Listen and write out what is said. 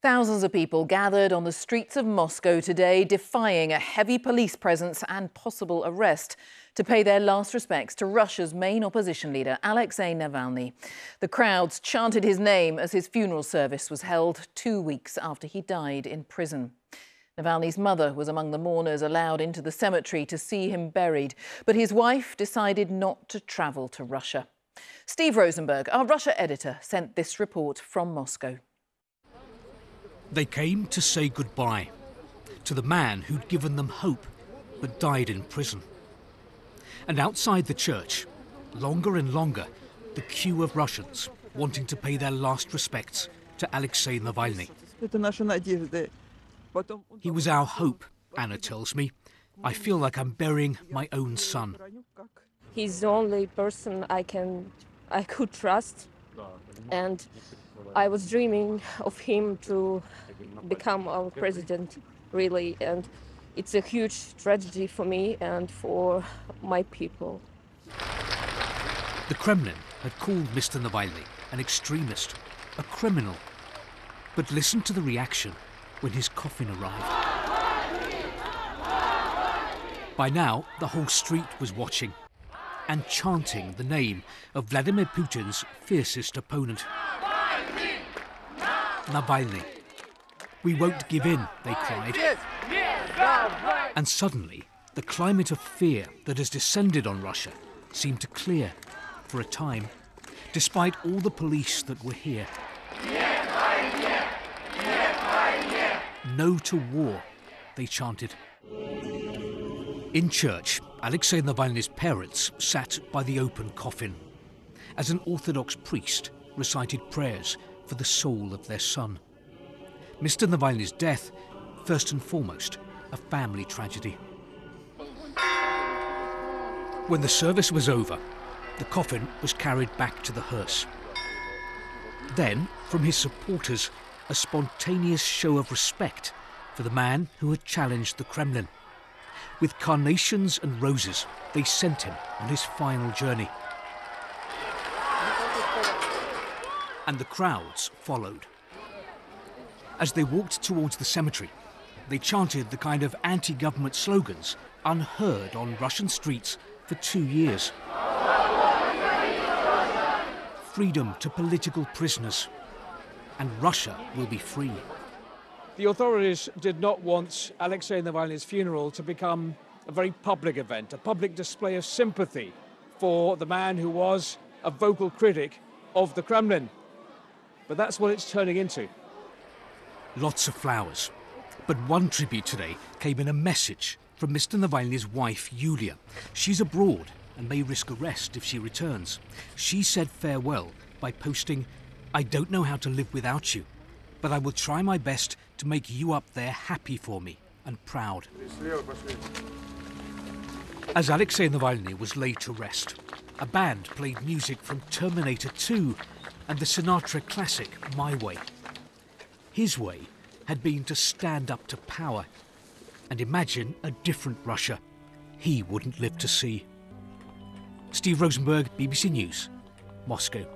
Thousands of people gathered on the streets of Moscow today, defying a heavy police presence and possible arrest to pay their last respects to Russia's main opposition leader, Alexei Navalny. The crowds chanted his name as his funeral service was held two weeks after he died in prison. Navalny's mother was among the mourners allowed into the cemetery to see him buried, but his wife decided not to travel to Russia. Steve Rosenberg, our Russia editor, sent this report from Moscow. They came to say goodbye to the man who'd given them hope but died in prison. And outside the church, longer and longer, the queue of Russians wanting to pay their last respects to Alexei Navalny. He was our hope, Anna tells me. I feel like I'm burying my own son. He's the only person I can I could trust and I was dreaming of him to become our president, really, and it's a huge tragedy for me and for my people. The Kremlin had called Mr. Navalny an extremist, a criminal. But listen to the reaction when his coffin arrived. By now, the whole street was watching and chanting the name of Vladimir Putin's fiercest opponent. Navalny. We won't give in, they cried. And suddenly, the climate of fear that has descended on Russia seemed to clear for a time, despite all the police that were here. No to war, they chanted. In church, Alexei Navalny's parents sat by the open coffin. As an Orthodox priest recited prayers for the soul of their son. Mr. Navalny's death, first and foremost, a family tragedy. When the service was over, the coffin was carried back to the hearse. Then, from his supporters, a spontaneous show of respect for the man who had challenged the Kremlin. With carnations and roses, they sent him on his final journey. and the crowds followed. As they walked towards the cemetery, they chanted the kind of anti government slogans unheard on Russian streets for two years. Freedom to political prisoners, and Russia will be free. The authorities did not want Alexei Navalny's funeral to become a very public event, a public display of sympathy for the man who was a vocal critic of the Kremlin. But that's what it's turning into. Lots of flowers. But one tribute today came in a message from Mr. Navalny's wife, Yulia. She's abroad and may risk arrest if she returns. She said farewell by posting, I don't know how to live without you, but I will try my best to make you up there happy for me and proud. As Alexei Navalny was laid to rest, a band played music from Terminator 2 and the Sinatra classic My Way. His way had been to stand up to power and imagine a different Russia he wouldn't live to see. Steve Rosenberg, BBC News, Moscow.